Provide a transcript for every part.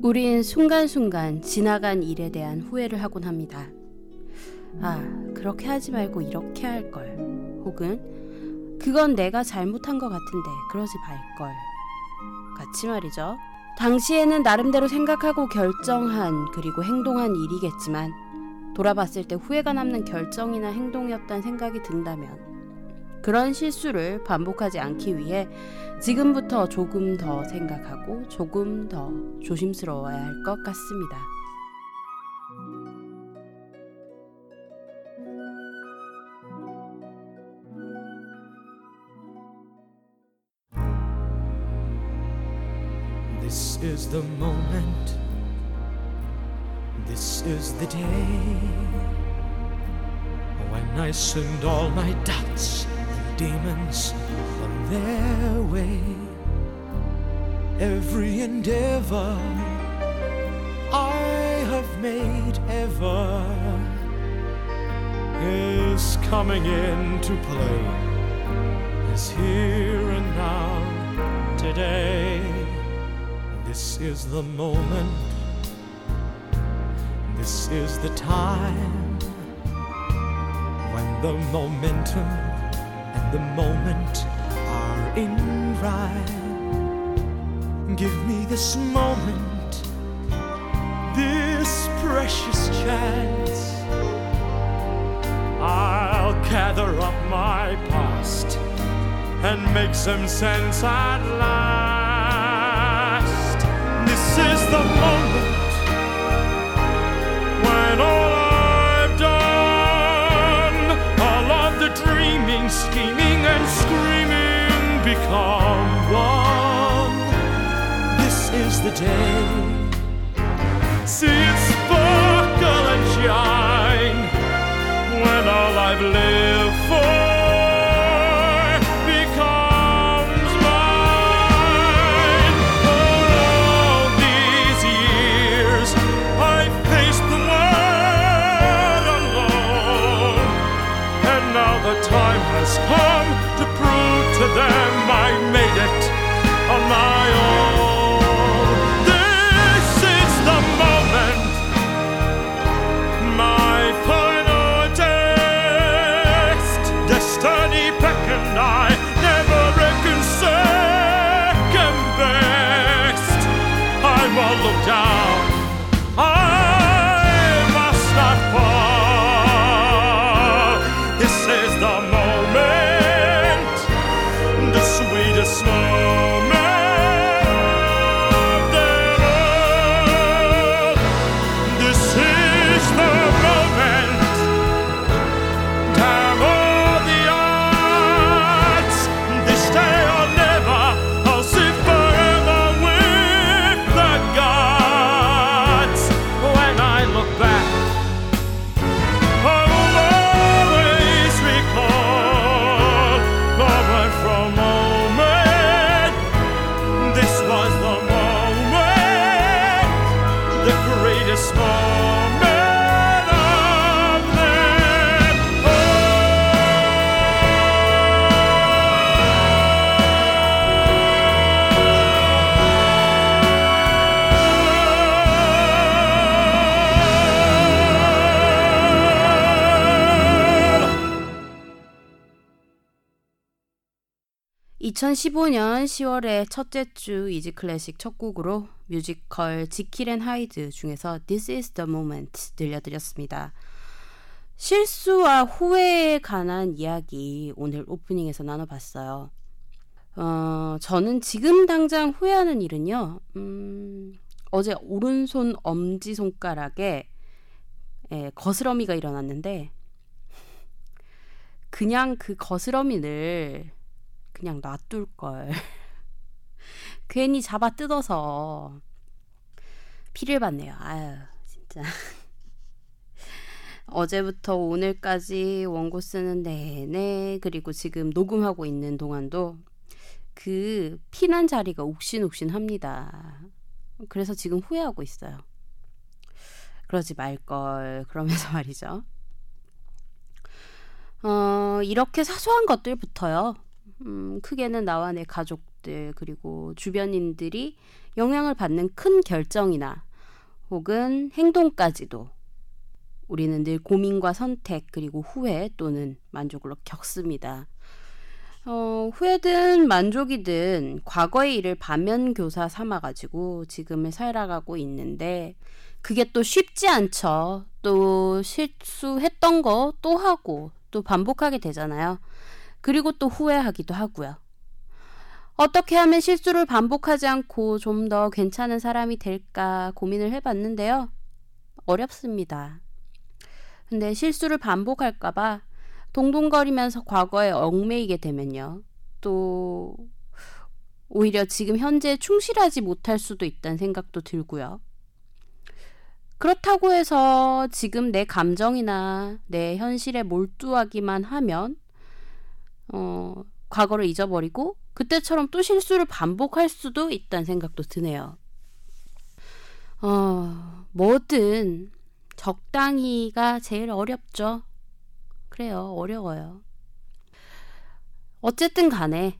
우린 순간순간 지나간 일에 대한 후회를 하곤 합니다. 아, 그렇게 하지 말고 이렇게 할 걸. 혹은 그건 내가 잘못한 것 같은데 그러지 말걸. 같이 말이죠. 당시에는 나름대로 생각하고 결정한 그리고 행동한 일이겠지만 돌아봤을 때 후회가 남는 결정이나 행동이었다는 생각이 든다면 그런 실수를 반복하지 않기 위해 지금부터 조금 더 생각하고 조금 더 조심스러워야 할 것 같습니다. Demons on their way. Every endeavor I have made ever is coming into play. Is here and now today. This is the moment. This is the time when the momentum the moment are in rhyme. Give me this moment, this precious chance. I'll gather up my past and make some sense at last. This is the moment the. See it sparkle and shine when all I've lived for down. 2015년 10월의 첫째 주 이지 클래식 첫 곡으로 뮤지컬 지킬 앤 하이드 중에서 This is the moment 들려드렸습니다. 실수와 후회에 관한 이야기 오늘 오프닝에서 나눠봤어요. 어, 저는 지금 당장 후회하는 일은요. 음, 어제 오른손 엄지 손가락에 예, 거스러미가 일어났는데 그냥 그 거스러미를 그냥 놔둘 걸. 괜히 잡아 뜯어서 피를 받네요. 아유, 진짜. 어제부터 오늘까지 원고 쓰는 내내 그리고 지금 녹음하고 있는 동안도 그 피난 자리가 욱신욱신합니다. 그래서 지금 후회하고 있어요. 그러지 말걸 그러면서 말이죠. 어, 이렇게 사소한 것들부터요. 음, 크게는 나와 내 가족들 그리고 주변인들이 영향을 받는 큰 결정이나 혹은 행동까지도 우리는 늘 고민과 선택 그리고 후회 또는 만족을 겪습니다. 어, 후회든 만족이든 과거의 일을 반면교사 삼아가지고 지금을 살아가고 있는데 그게 또 쉽지 않죠. 또 실수했던 거 또 하고 또 반복하게 되잖아요. 그리고 또 후회하기도 하고요. 어떻게 하면 실수를 반복하지 않고 좀 더 괜찮은 사람이 될까 고민을 해봤는데요. 어렵습니다. 근데 실수를 반복할까봐 동동거리면서 과거에 얽매이게 되면요. 또 오히려 지금 현재 충실하지 못할 수도 있다는 생각도 들고요. 그렇다고 해서 지금 내 감정이나 내 현실에 몰두하기만 하면 어, 과거를 잊어버리고 그때처럼 또 실수를 반복할 수도 있다는 생각도 드네요. 어, 뭐든 적당히가 제일 어렵죠. 그래요. 어려워요. 어쨌든 간에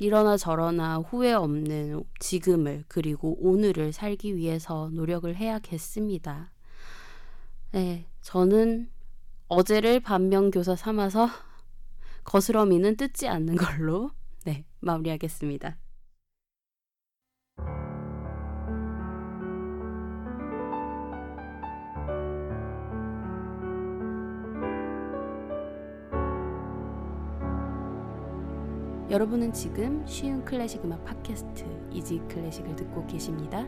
이러나 저러나 후회 없는 지금을 그리고 오늘을 살기 위해서 노력을 해야겠습니다. 네, 저는 어제를 반면교사 삼아서 거스러미는 뜯지 않는 걸로 네, 마무리하겠습니다. 여러분은 지금 쉬운 클래식 음악 팟캐스트 이지 클래식을 듣고 계십니다.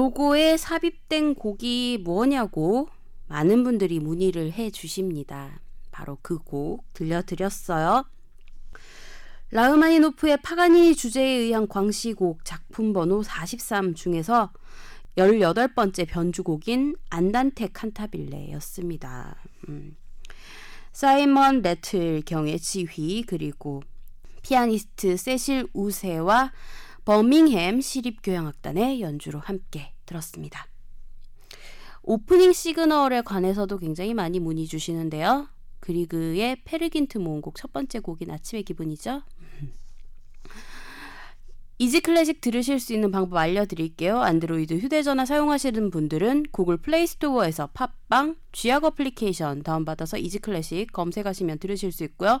로고에 삽입된 곡이 뭐냐고 많은 분들이 문의를 해 주십니다. 바로 그 곡 들려드렸어요. 라흐마니노프의 파가니니 주제에 의한 광시곡 작품 번호 43 중에서 18번째 변주곡인 안단테 칸타빌레였습니다. 음. 사이먼 래틀 경의 지휘 그리고 피아니스트 세실 우세와 버밍햄 시립교향악단의 연주로 함께 들었습니다. 오프닝 시그널에 관해서도 굉장히 많이 문의 주시는데요. 그리그의 페르 귄트 모음곡 첫 번째 곡인 아침의 기분이죠. 이지 클래식 들으실 수 있는 방법 알려드릴게요. 안드로이드 휴대전화 사용하시는 분들은 구글 플레이스토어에서 팟빵, 쥐약 어플리케이션 다운받아서 이지 클래식 검색하시면 들으실 수 있고요.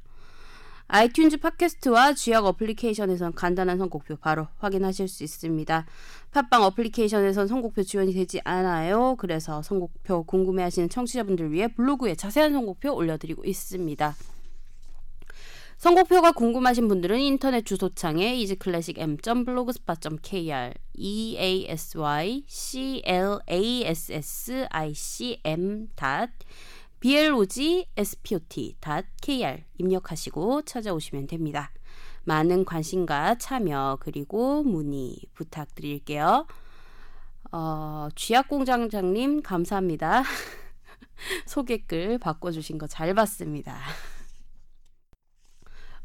아이튠즈 팟캐스트와 쥐약 어플리케이션에선 간단한 선곡표 바로 확인하실 수 있습니다. 팟빵 어플리케이션에선 선곡표 지원이 되지 않아요. 그래서 선곡표 궁금해하시는 청취자분들 위해 블로그에 자세한 선곡표 올려드리고 있습니다. 선곡표가 궁금하신 분들은 인터넷 주소창에 easyclassicm.blogspot.kr e blogspot.kr 입력하시고 찾아오시면 됩니다. 많은 관심과 참여 그리고 문의 부탁드릴게요. 어, 쥐약공장장님 감사합니다. 소개글 바꿔주신 거 잘 봤습니다.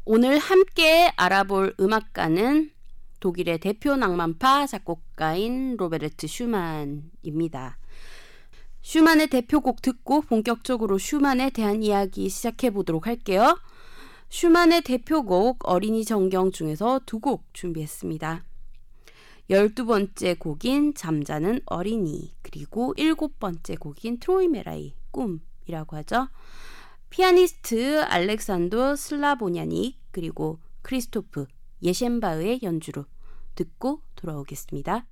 오늘 함께 알아볼 음악가는 독일의 대표 낭만파 작곡가인 로베르트 슈만입니다. 슈만의 대표곡 듣고 본격적으로 슈만에 대한 이야기 시작해 보도록 할게요. 슈만의 대표곡 어린이 정경 중에서 두 곡 준비했습니다. 열두 번째 곡인 잠자는 어린이 그리고 일곱 번째 곡인 트로이메라이 꿈이라고 하죠. 피아니스트 알렉산더 슬라보냐닉 그리고 크리스토프 예셴바의 연주로 듣고 돌아오겠습니다.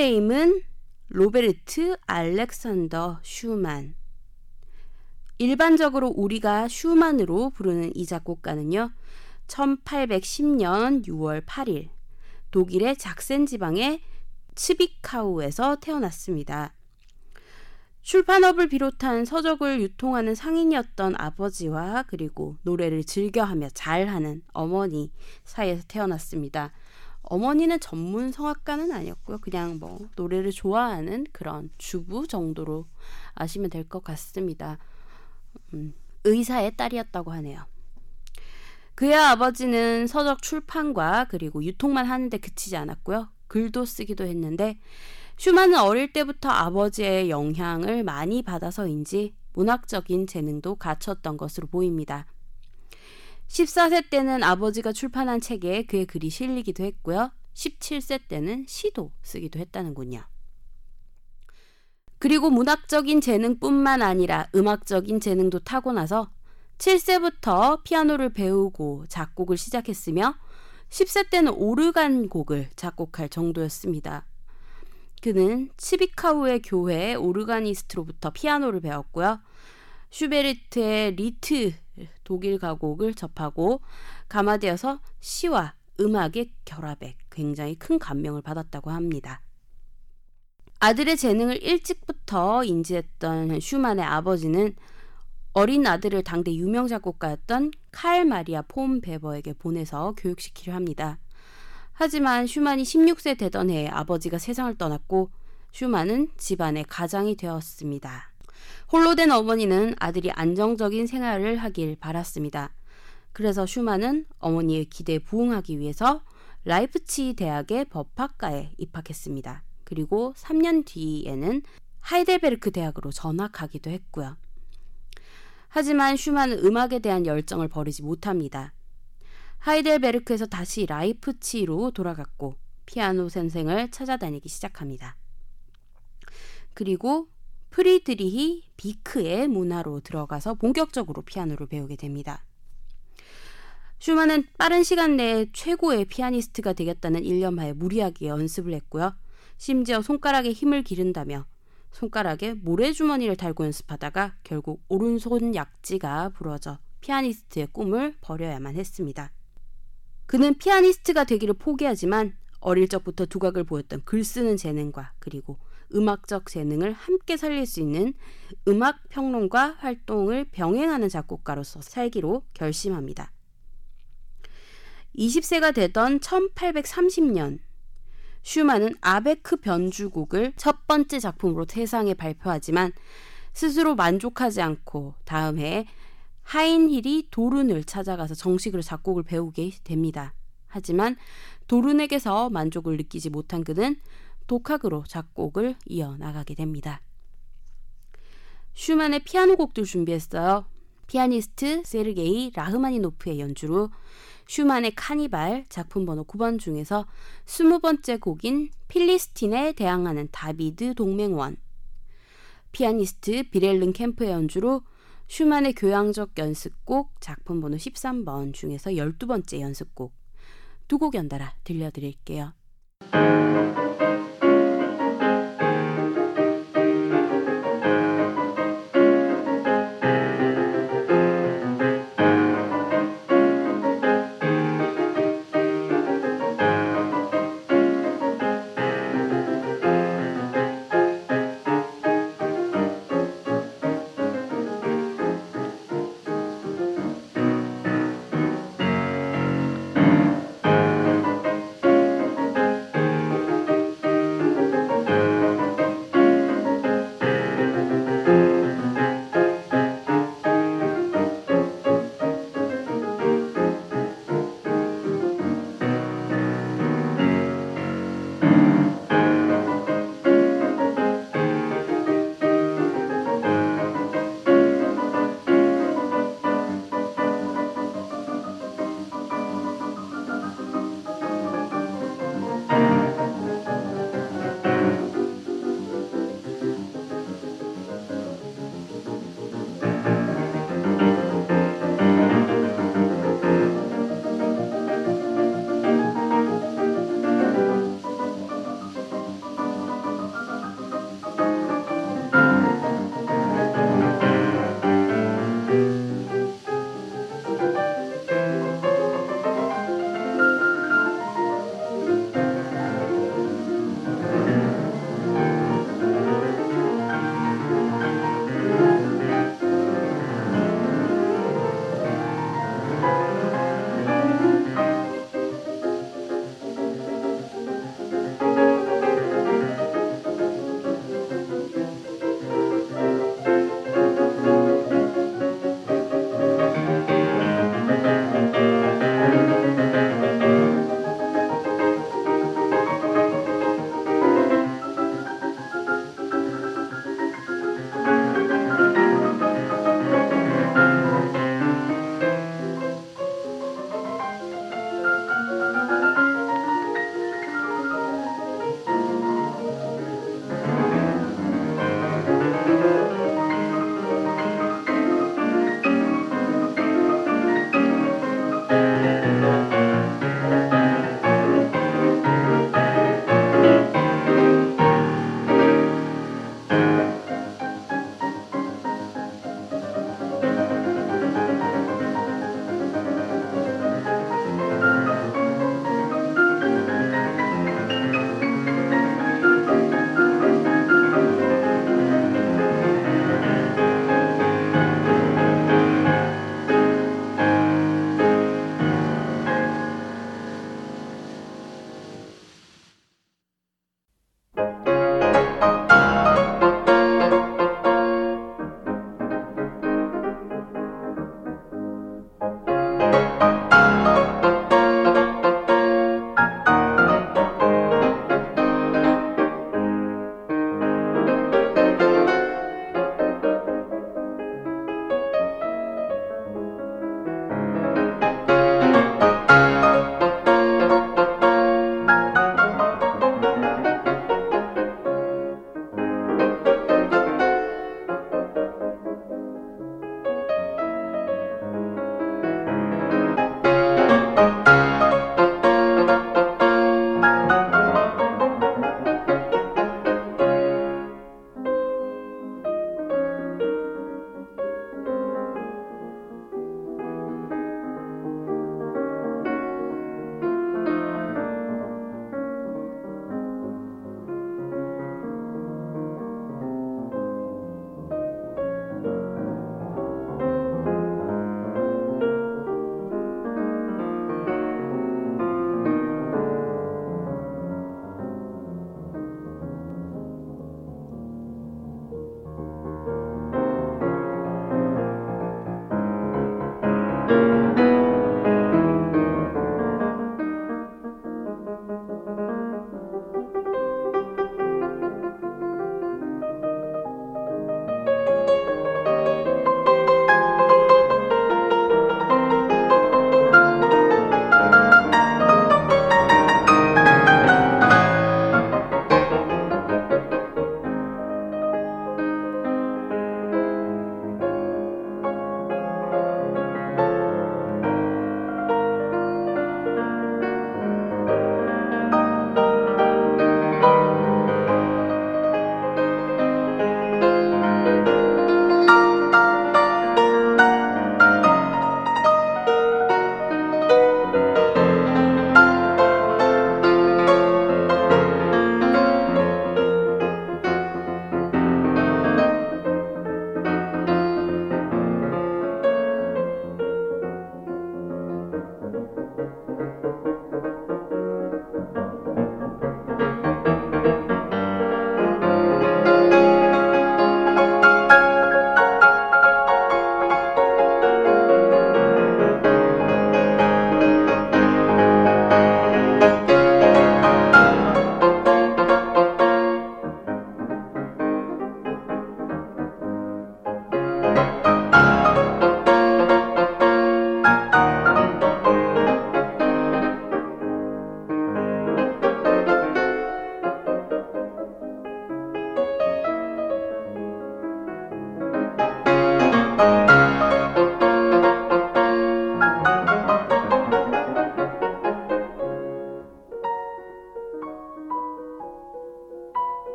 full name은 로베르트 알렉산더 슈만. 일반적으로 우리가 슈만으로 부르는 이 작곡가는요. 1810년 6월 8일 독일의 작센 지방의 츠비카우에서 태어났습니다. 출판업을 비롯한 서적을 유통하는 상인이었던 아버지와 그리고 노래를 즐겨하며 잘하는 어머니 사이에서 태어났습니다. 어머니는 전문 성악가는 아니었고요. 그냥 뭐 노래를 좋아하는 그런 주부 정도로 아시면 될 것 같습니다. 음, 의사의 딸이었다고 하네요. 그의 아버지는 서적 출판과 그리고 유통만 하는데 그치지 않았고요. 글도 쓰기도 했는데 슈만은 어릴 때부터 아버지의 영향을 많이 받아서인지 문학적인 재능도 갖췄던 것으로 보입니다. 14세 때는 아버지가 출판한 책에 그의 글이 실리기도 했고요. 17세 때는 시도 쓰기도 했다는군요. 그리고 문학적인 재능뿐만 아니라 음악적인 재능도 타고나서 7세부터 피아노를 배우고 작곡을 시작했으며 10세 때는 오르간 곡을 작곡할 정도였습니다. 그는 치비카우의 교회 오르가니스트로부터 피아노를 배웠고요. 슈베르트의 리트 독일 가곡을 접하고 감화되어서 시와 음악의 결합에 굉장히 큰 감명을 받았다고 합니다. 아들의 재능을 일찍부터 인지했던 슈만의 아버지는 어린 아들을 당대 유명 작곡가였던 칼 마리아 폼 베버에게 보내서 교육시키려 합니다. 하지만 슈만이 16세 되던 해에 아버지가 세상을 떠났고 슈만은 집안의 가장이 되었습니다. 홀로 된 어머니는 아들이 안정적인 생활을 하길 바랐습니다. 그래서 슈만은 어머니의 기대에 부응하기 위해서 라이프치히 대학의 법학과에 입학했습니다. 그리고 3년 뒤에는 하이델베르크 대학으로 전학하기도 했고요. 하지만 슈만은 음악에 대한 열정을 버리지 못합니다. 하이델베르크에서 다시 라이프치히로 돌아갔고 피아노 선생을 찾아다니기 시작합니다. 그리고 프리드리히 비크의 문화로 들어가서 본격적으로 피아노를 배우게 됩니다. 슈만은 빠른 시간 내에 최고의 피아니스트가 되겠다는 일념하에 무리하게 연습을 했고요. 심지어 손가락에 힘을 기른다며 손가락에 모래주머니를 달고 연습하다가 결국 오른손 약지가 부러져 피아니스트의 꿈을 버려야만 했습니다. 그는 피아니스트가 되기를 포기하지만 어릴 적부터 두각을 보였던 글 쓰는 재능과 그리고 음악적 재능을 함께 살릴 수 있는 음악 평론가 활동을 병행하는 작곡가로서 살기로 결심합니다. 20세가 되던 1830년 슈만은 아베크 변주곡을 첫 번째 작품으로 세상에 발표하지만 스스로 만족하지 않고 다음 해에 하인힐이 도룬을 찾아가서 정식으로 작곡을 배우게 됩니다. 하지만 도룬에게서 만족을 느끼지 못한 그는 독학으로 작곡을 이어나가게 됩니다. 슈만의 피아노 곡들 준비했어요. 피아니스트 세르게이 라흐마니노프의 연주로 슈만의 카니발 작품 번호 9번 중에서 20번째 곡인 필리스틴에 대항하는 다비드 동맹원 피아니스트 비렐른 캠프의 연주로 슈만의 교양적 연습곡 작품 번호 13번 중에서 12번째 연습곡 두 곡 연달아 들려드릴게요.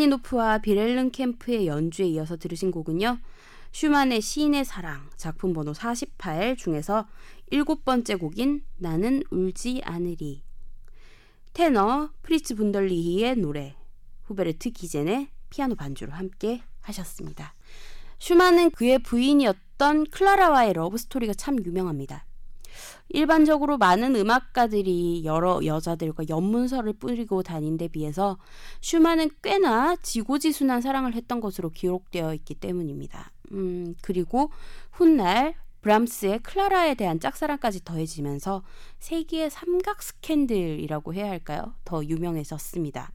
라흐마니노프와 빌헬름 켐프의 연주에 이어서 들으신 곡은요. 슈만의 시인의 사랑 작품 번호 48 중에서 일곱 번째 곡인 나는 울지 않으리 테너 프리츠 분덜리히의 노래 후베르트 기젠의 피아노 반주로 함께 하셨습니다. 슈만은 그의 부인이었던 클라라와의 러브 스토리가 참 유명합니다. 일반적으로 많은 음악가들이 여러 여자들과 염문설을 뿌리고 다닌 데 비해서 슈만은 꽤나 지고지순한 사랑을 했던 것으로 기록되어 있기 때문입니다. 음, 그리고 훗날 브람스의 클라라에 대한 짝사랑까지 더해지면서 세기의 삼각 스캔들이라고 해야 할까요? 더 유명해졌습니다.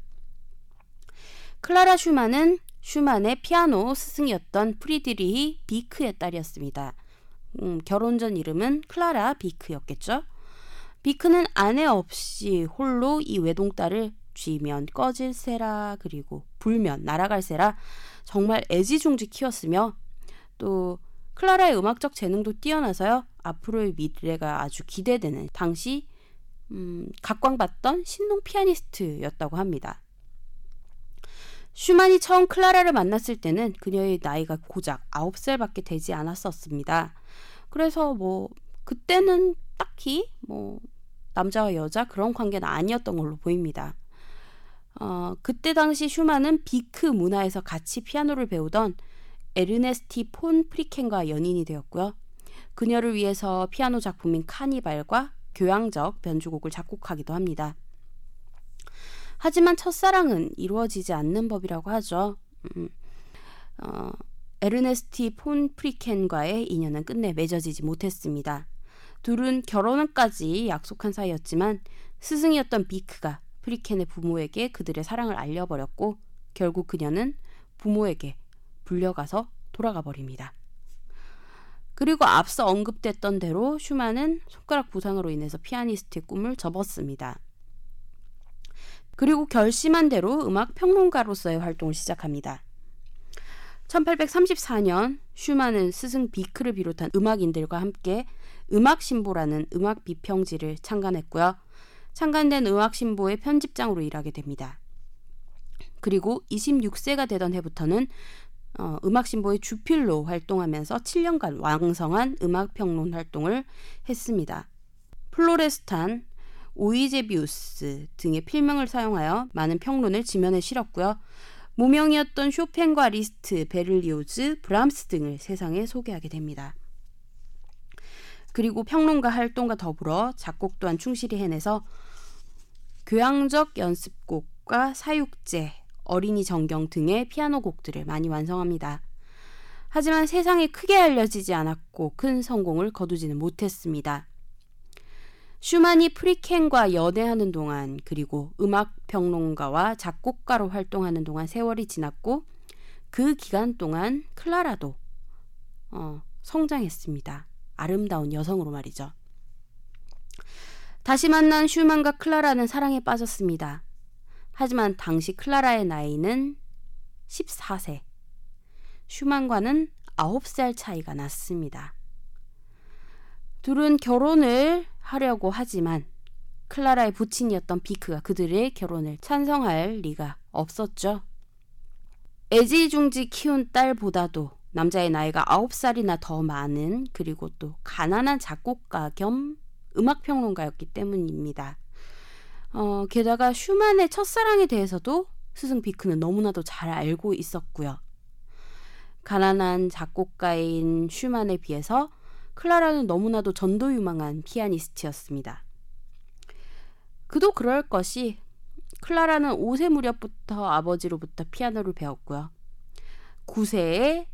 클라라 슈만은 슈만의 피아노 스승이었던 프리드리히 비크의 딸이었습니다. 음, 결혼 전 이름은 클라라 비크였겠죠. 비크는 아내 없이 홀로 이 외동딸을 쥐면 꺼질세라 그리고 불면 날아갈세라 정말 애지중지 키웠으며 또 클라라의 음악적 재능도 뛰어나서요 앞으로의 미래가 아주 기대되는 당시 음, 각광받던 신동 피아니스트였다고 합니다. 슈만이 처음 클라라를 만났을 때는 그녀의 나이가 고작 9살밖에 되지 않았었습니다. 그래서 뭐 그때는 딱히 뭐 남자와 여자 그런 관계는 아니었던 걸로 보입니다. 어, 그때 당시 슈만은 비크 문하에서 같이 피아노를 배우던 에르네스티네 폰 프리켄과 연인이 되었고요. 그녀를 위해서 피아노 작품인 카니발과 교향적 변주곡을 작곡하기도 합니다. 하지만 첫사랑은 이루어지지 않는 법이라고 하죠. 음, 어, 에르네스티네 폰 프리켄과의 인연은 끝내 맺어지지 못했습니다. 둘은 결혼까지 약속한 사이였지만 스승이었던 비크가 프리켄의 부모에게 그들의 사랑을 알려버렸고 결국 그녀는 부모에게 불려가서 돌아가 버립니다. 그리고 앞서 언급됐던 대로 슈만은 손가락 부상으로 인해서 피아니스트의 꿈을 접었습니다. 그리고 결심한 대로 음악 평론가로서의 활동을 시작합니다. 1834년 슈만은 스승 비크를 비롯한 음악인들과 함께 음악 신보라는 음악 비평지를 창간했고요. 창간된 음악 신보의 편집장으로 일하게 됩니다. 그리고 26세가 되던 해부터는 어, 음악 신보의 주필로 활동하면서 7년간 왕성한 음악 평론 활동을 했습니다. 플로레스탄, 오이제비우스 등의 필명을 사용하여 많은 평론을 지면에 실었고요. 무명이었던 쇼팽과 리스트, 베를리오즈, 브람스 등을 세상에 소개하게 됩니다. 그리고 평론가 활동과 더불어 작곡 또한 충실히 해내서 교향적 연습곡과 사육제, 어린이 정경 등의 피아노 곡들을 많이 완성합니다. 하지만 세상에 크게 알려지지 않았고 큰 성공을 거두지는 못했습니다. 슈만이 프리켄과 연애하는 동안 그리고 음악 평론가와 작곡가로 활동하는 동안 세월이 지났고 그 기간 동안 클라라도 어, 성장했습니다. 아름다운 여성으로 말이죠. 다시 만난 슈만과 클라라는 사랑에 빠졌습니다. 하지만 당시 클라라의 나이는 14세. 슈만과는 9살 차이가 났습니다. 둘은 결혼을 하려고 하지만 클라라의 부친이었던 비크가 그들의 결혼을 찬성할 리가 없었죠. 애지중지 키운 딸보다도 남자의 나이가 9살이나 더 많은 그리고 또 가난한 작곡가 겸 음악평론가였기 때문입니다. 어, 게다가 슈만의 첫사랑에 대해서도 스승 비크는 너무나도 잘 알고 있었고요. 가난한 작곡가인 슈만에 비해서 클라라는 너무나도 전도유망한 피아니스트였습니다. 그도 그럴 것이 클라라는 5세 무렵부터 아버지로부터 피아노를 배웠고요. 9세에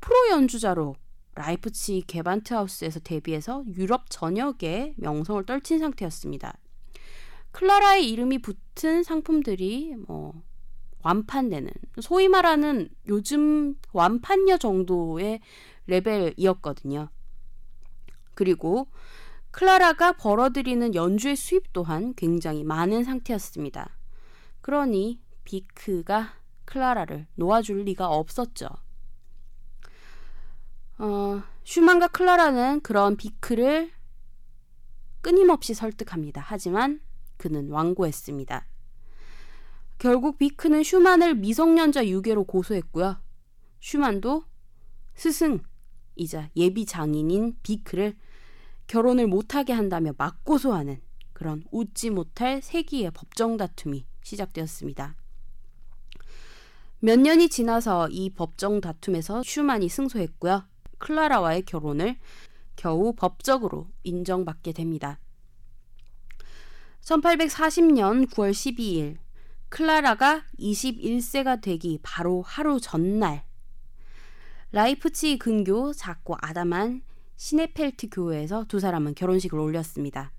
프로 연주자로 라이프치히 게반트하우스에서 데뷔해서 유럽 전역에 명성을 떨친 상태였습니다. 클라라의 이름이 붙은 상품들이 뭐 완판되는 소위 말하는 요즘 완판녀 정도의 레벨이었거든요. 그리고 클라라가 벌어들이는 연주의 수입 또한 굉장히 많은 상태였습니다. 그러니 비크가 클라라를 놓아줄 리가 없었죠. 어, 슈만과 클라라는 그런 비크를 끊임없이 설득합니다. 하지만 그는 완고했습니다. 결국 비크는 슈만을 미성년자 유괴로 고소했고요. 슈만도 스승이자 예비 장인인 비크를 결혼을 못하게 한다며 맞고소하는 그런 웃지 못할 세기의 법정 다툼이 시작되었습니다. 몇 년이 지나서 이 법정 다툼에서 슈만이 승소했고요. 클라라와의 결혼을 겨우 법적으로 인정받게 됩니다. 1840년 9월 12일 클라라가 21세가 되기 바로 하루 전날 라이프치히 근교 작고 아담한 쇠네펠트 교회에서 두 사람은 결혼식을 올렸습니다.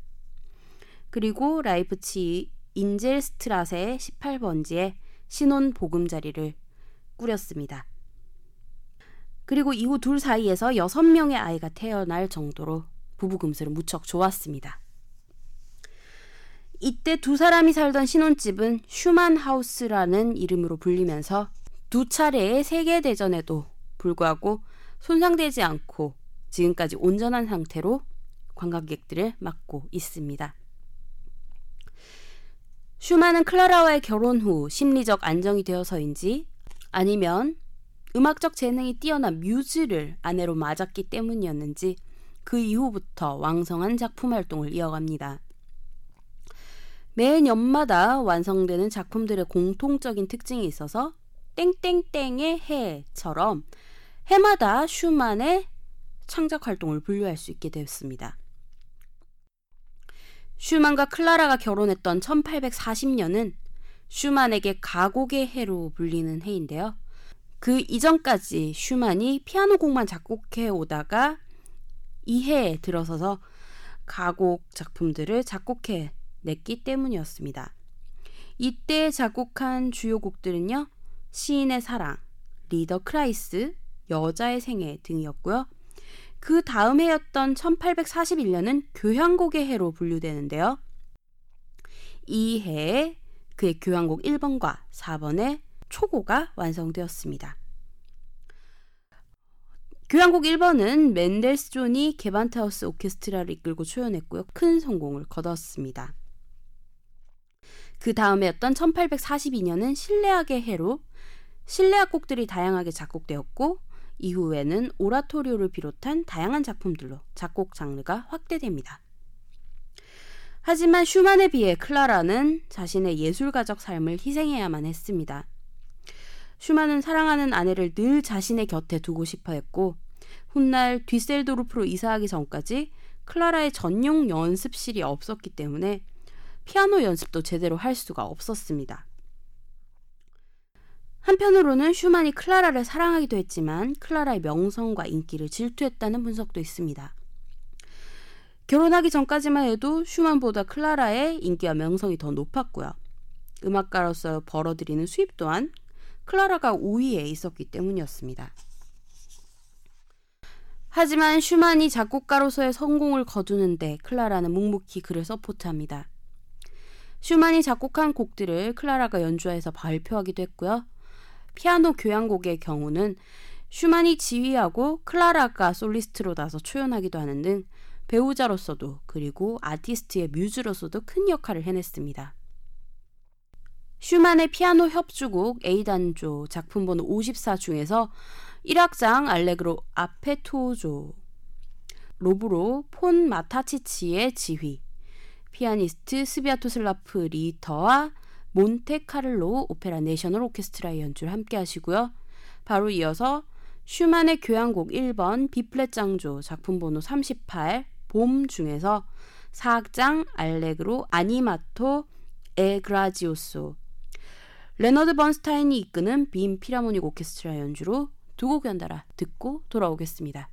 그리고 라이프치히 인젤슈트라세 18번지에 신혼 보금자리를 꾸렸습니다. 그리고 이후 둘 사이에서 6명의 아이가 태어날 정도로 부부 금슬은 무척 좋았습니다. 이때 두 사람이 살던 신혼집은 슈만 하우스라는 이름으로 불리면서 두 차례의 세계 대전에도 불구하고 손상되지 않고 지금까지 온전한 상태로 관광객들을 맡고 있습니다. 슈만은 클라라와의 결혼 후 심리적 안정이 되어서인지 아니면 음악적 재능이 뛰어난 뮤즈를 아내로 맞았기 때문이었는지 그 이후부터 왕성한 작품 활동을 이어갑니다. 매 년마다 완성되는 작품들의 공통적인 특징이 있어서 땡땡땡의 해처럼 해마다 슈만의 창작 활동을 분류할 수 있게 되었습니다. 슈만과 클라라가 결혼했던 1840년은 슈만에게 가곡의 해로 불리는 해인데요. 그 이전까지 슈만이 피아노 곡만 작곡해 오다가 이 해에 들어서서 가곡 작품들을 작곡해 냈기 때문이었습니다. 이때 작곡한 주요 곡들은요. 시인의 사랑, Liederkreis, 여자의 생애 등이었고요. 그 다음 해였던 1841년은 교향곡의 해로 분류되는데요. 이 해에 그의 교향곡 1번과 4번의 초고가 완성되었습니다. 교향곡 1번은 맨델스존이 게반트하우스 오케스트라를 이끌고 초연했고요. 큰 성공을 거뒀습니다. 그 다음에였던 1842년은 실내악의 해로 실내악 곡들이 다양하게 작곡되었고 이후에는 오라토리오를 비롯한 다양한 작품들로 작곡 장르가 확대됩니다. 하지만 슈만에 비해 클라라는 자신의 예술가적 삶을 희생해야만 했습니다. 슈만은 사랑하는 아내를 늘 자신의 곁에 두고 싶어 했고 훗날 뒤셀도르프로 이사하기 전까지 클라라의 전용 연습실이 없었기 때문에 피아노 연습도 제대로 할 수가 없었습니다. 한편으로는 슈만이 클라라를 사랑하기도 했지만 클라라의 명성과 인기를 질투했다는 분석도 있습니다. 결혼하기 전까지만 해도 슈만보다 클라라의 인기와 명성이 더 높았고요. 음악가로서 벌어들이는 수입 또한 클라라가 우위에 있었기 때문이었습니다. 하지만 슈만이 작곡가로서의 성공을 거두는데 클라라는 묵묵히 그를 서포트합니다. 슈만이 작곡한 곡들을 클라라가 연주해서 발표하기도 했고요. 피아노 교향곡의 경우는 슈만이 지휘하고 클라라가 솔리스트로 나서 초연하기도 하는 등 배우자로서도 그리고 아티스트의 뮤즈로서도 큰 역할을 해냈습니다. 슈만의 피아노 협주곡 A단조 작품 번호 54 중에서 1악장 Allegro affettuoso 로브로 폰 마타치치의 지휘 피아니스트 스비아토슬라프 리흐테르와 몬테카를로 오페라 내셔널 오케스트라의 연주를 함께 하시고요. 바로 이어서 슈만의 교향곡 1번 B플랫 장조 작품 번호 38 봄 중에서 사악장 Allegro animato e grazioso 레너드 번스타인이 이끄는 빈 필하모닉 오케스트라 연주로 두 곡 연달아 듣고 돌아오겠습니다.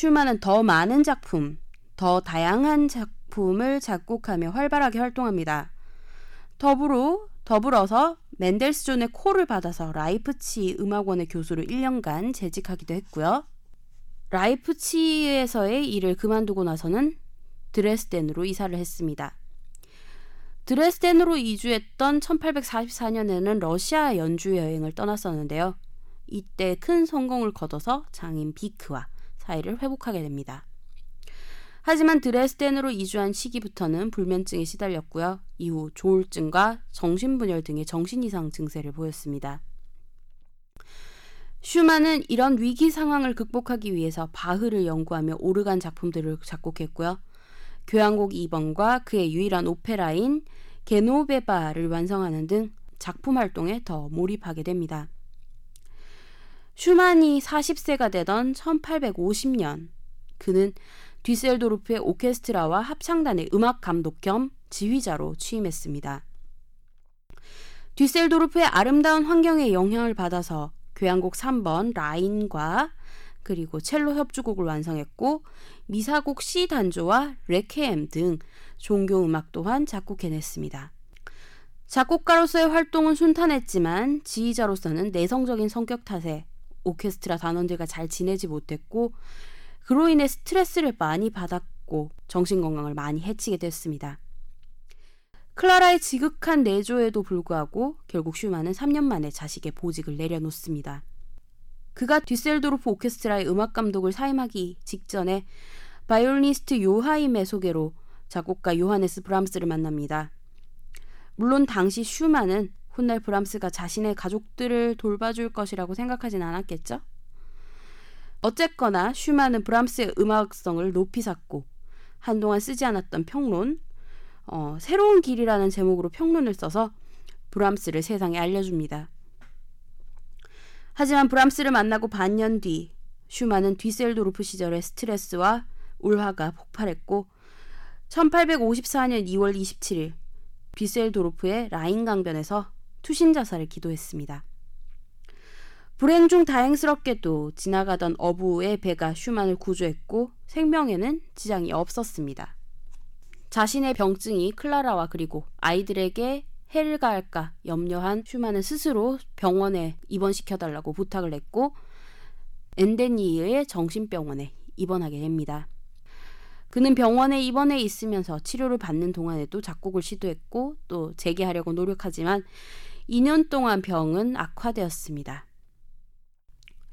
슈만은 더 많은 작품, 더 다양한 작품을 작곡하며 활발하게 활동합니다. 더불어 더불어서 멘델스존의 call을 받아서 라이프치히 음악원의 교수로 1년간 재직하기도 했고요. 라이프치히에서의 일을 그만두고 나서는 드레스덴으로 이사를 했습니다. 드레스덴으로 이주했던 1844년에는 러시아 연주 여행을 떠났었는데요. 이때 큰 성공을 거둬서 장인 비크와 사이를 회복하게 됩니다. 하지만 드레스덴으로 이주한 시기부터는 불면증에 시달렸고요. 이후 조울증과 정신분열 등의 정신이상 증세를 보였습니다. 슈만은 이런 위기 상황을 극복하기 위해서 바흐를 연구하며 오르간 작품들을 작곡했고요. 교향곡 2번과 그의 유일한 오페라인 게노베바를 완성하는 등 작품 활동에 더 몰입하게 됩니다. 슈만이 40세가 되던 1850년 그는 뒤셀도르프의 오케스트라와 합창단의 음악 감독 겸 지휘자로 취임했습니다. 뒤셀도르프의 아름다운 환경에 영향을 받아서 교향곡 3번 라인과 그리고 첼로 협주곡을 완성했고 미사곡 C 단조와 레케엠 등 종교 음악 또한 작곡해냈습니다. 작곡가로서의 활동은 순탄했지만 지휘자로서는 내성적인 성격 탓에 오케스트라 단원들과 잘 지내지 못했고 그로 인해 스트레스를 많이 받았고 정신 건강을 많이 해치게 됐습니다. 클라라의 지극한 내조에도 불구하고 결국 슈만은 3년 만에 자식의 보직을 내려놓습니다. 그가 뒤셀도르프 오케스트라의 음악 감독을 사임하기 직전에 바이올리니스트 요하임의 소개로 작곡가 요하네스 브람스를 만납니다. 물론 당시 슈만은 훗날 브람스가 자신의 가족들을 돌봐줄 것이라고 생각하진 않았겠죠? 어쨌거나 슈만은 브람스의 음악성을 높이 샀고 한동안 쓰지 않았던 평론, 어, 새로운 길이라는 제목으로 평론을 써서 브람스를 세상에 알려줍니다. 하지만 브람스를 만나고 반년 뒤 슈만은 뒤셀도르프 시절의 스트레스와 울화가 폭발했고 1854년 2월 27일 뒤셀도르프의 라인 강변에서 투신 자살을 기도했습니다. 불행 중 다행스럽게도 지나가던 어부의 배가 슈만을 구조했고 생명에는 지장이 없었습니다. 자신의 병증이 클라라와 그리고 아이들에게 해를 가할까 염려한 슈만은 스스로 병원에 입원시켜달라고 부탁을 했고 엔데니의 정신병원에 입원하게 됩니다. 그는 병원에 입원해 있으면서 치료를 받는 동안에도 작곡을 시도했고 또 재개하려고 노력하지만 2년 동안 병은 악화되었습니다.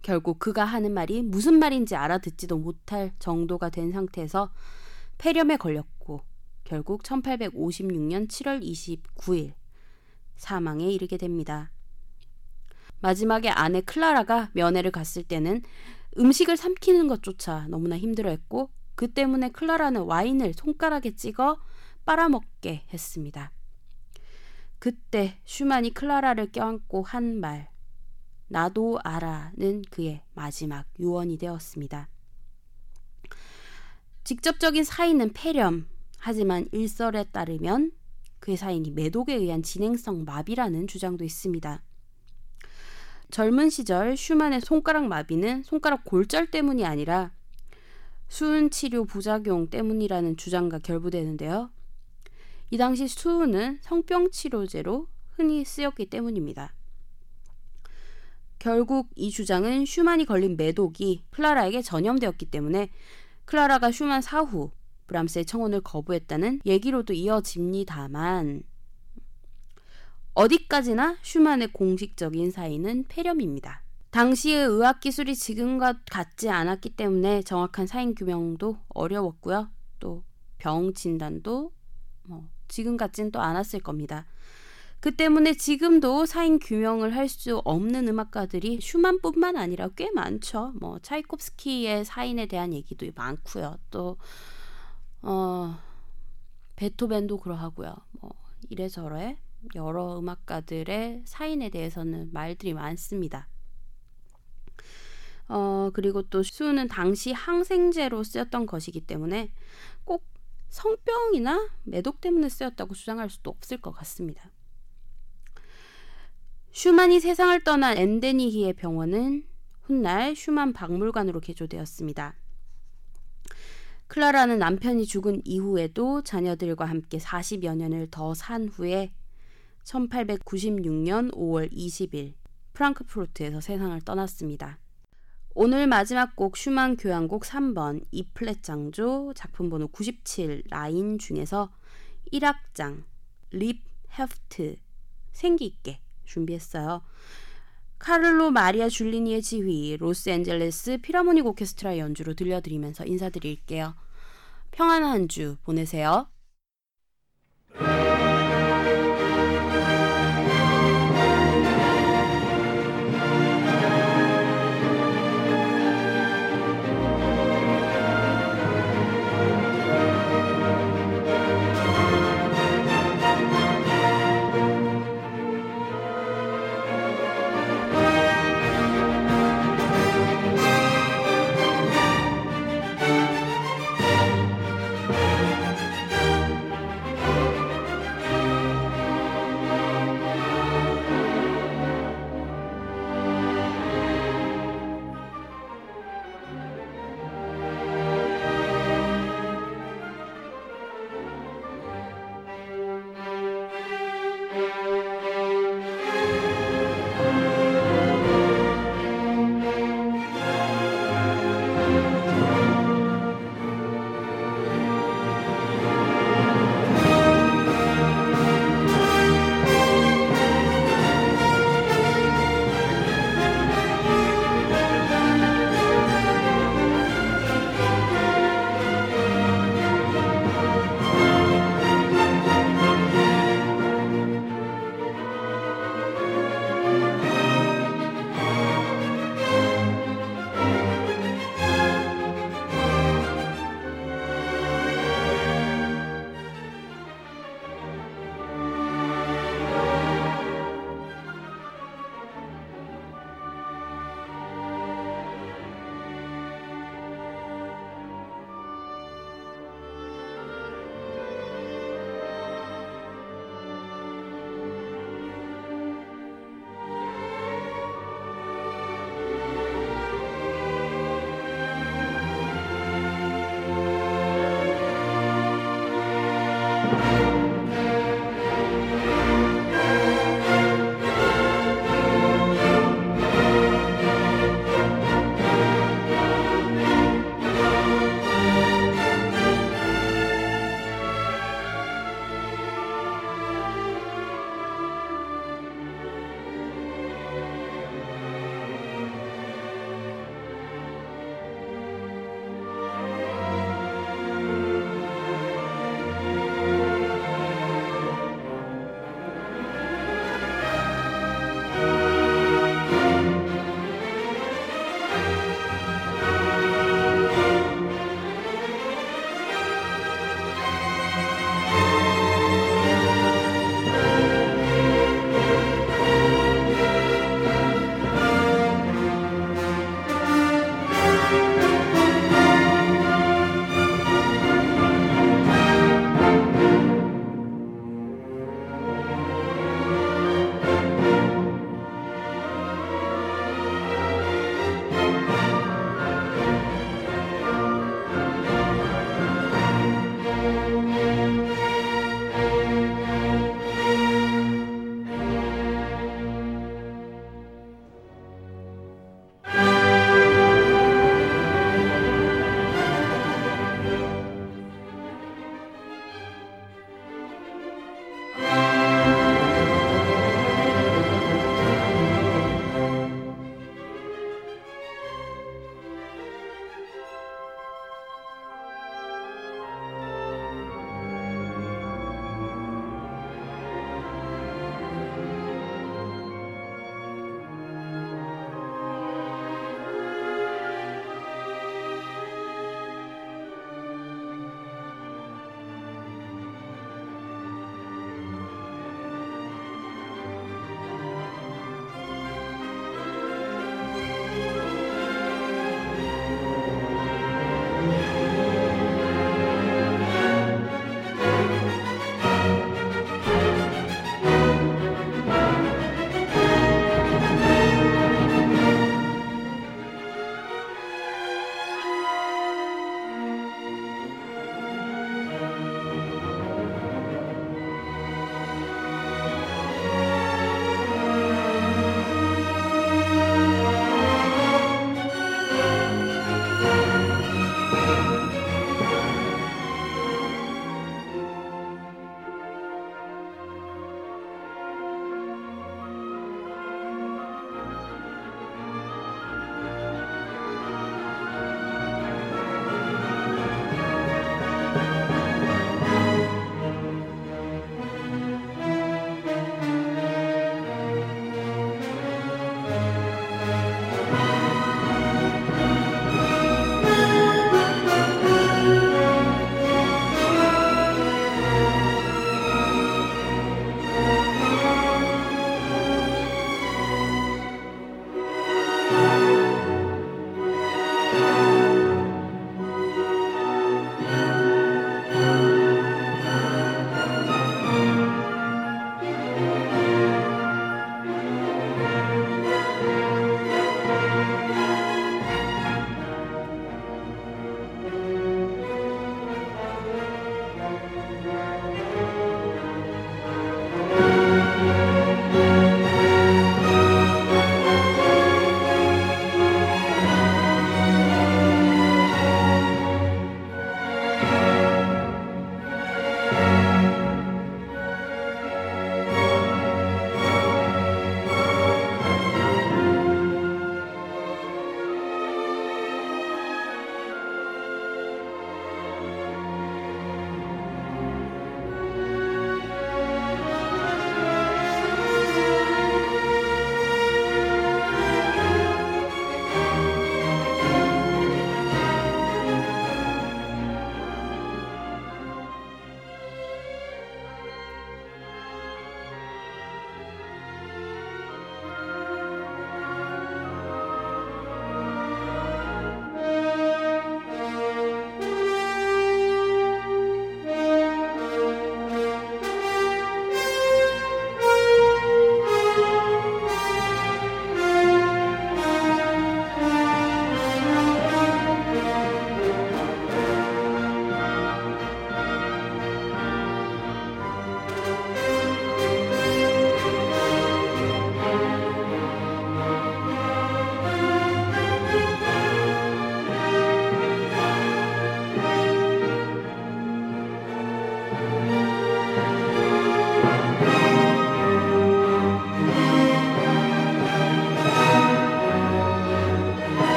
결국 그가 하는 말이 무슨 말인지 알아듣지도 못할 정도가 된 상태에서 폐렴에 걸렸고 결국 1856년 7월 29일 사망에 이르게 됩니다. 마지막에 아내 클라라가 면회를 갔을 때는 음식을 삼키는 것조차 너무나 힘들어했고 그 때문에 클라라는 와인을 손가락에 찍어 빨아먹게 했습니다. 그때 슈만이 클라라를 껴안고 한 말, 나도 알아는 그의 마지막 유언이 되었습니다. 직접적인 사인은 폐렴, 하지만 일설에 따르면 그의 사인이 매독에 의한 진행성 마비라는 주장도 있습니다. 젊은 시절 슈만의 손가락 마비는 손가락 골절 때문이 아니라 수은 치료 부작용 때문이라는 주장과 결부되는데요. 이 당시 수은은 성병 치료제로 흔히 쓰였기 때문입니다. 결국 이 주장은 슈만이 걸린 매독이 클라라에게 전염되었기 때문에 클라라가 슈만 사후 브람스의 청혼을 거부했다는 얘기로도 이어집니다만 어디까지나 슈만의 공식적인 사인은 폐렴입니다. 당시의 의학 기술이 지금과 같지 않았기 때문에 정확한 사인 규명도 어려웠고요. 또 병 진단도 뭐 지금 같진 또 않았을 겁니다. 그 때문에 지금도 사인 규명을 할 수 없는 음악가들이 슈만뿐만 아니라 꽤 많죠. 뭐 차이콥스키의 사인에 대한 얘기도 많고요. 또 어, 베토벤도 그러하고요. 뭐 이래저래 여러 음악가들의 사인에 대해서는 말들이 많습니다. 어, 그리고 또 수는 당시 항생제로 쓰였던 것이기 때문에 꼭 성병이나 매독 때문에 쓰였다고 주장할 수도 없을 것 같습니다. 슈만이 세상을 떠난 엔데니히의 병원은 훗날 슈만 박물관으로 개조되었습니다. 클라라는 남편이 죽은 이후에도 자녀들과 함께 40여 년을 더 산 후에 1896년 5월 20일 프랑크푸르트에서 세상을 떠났습니다. 오늘 마지막 곡 슈만 교향곡 3번 E플랫 장조 작품 번호 97 라인 중에서 1악장 Lebhaft 생기 있게 준비했어요. 카를로 마리아 줄리니의 지휘 로스앤젤레스 필하모닉 오케스트라 연주로 들려드리면서 인사드릴게요. 평안한 주 보내세요.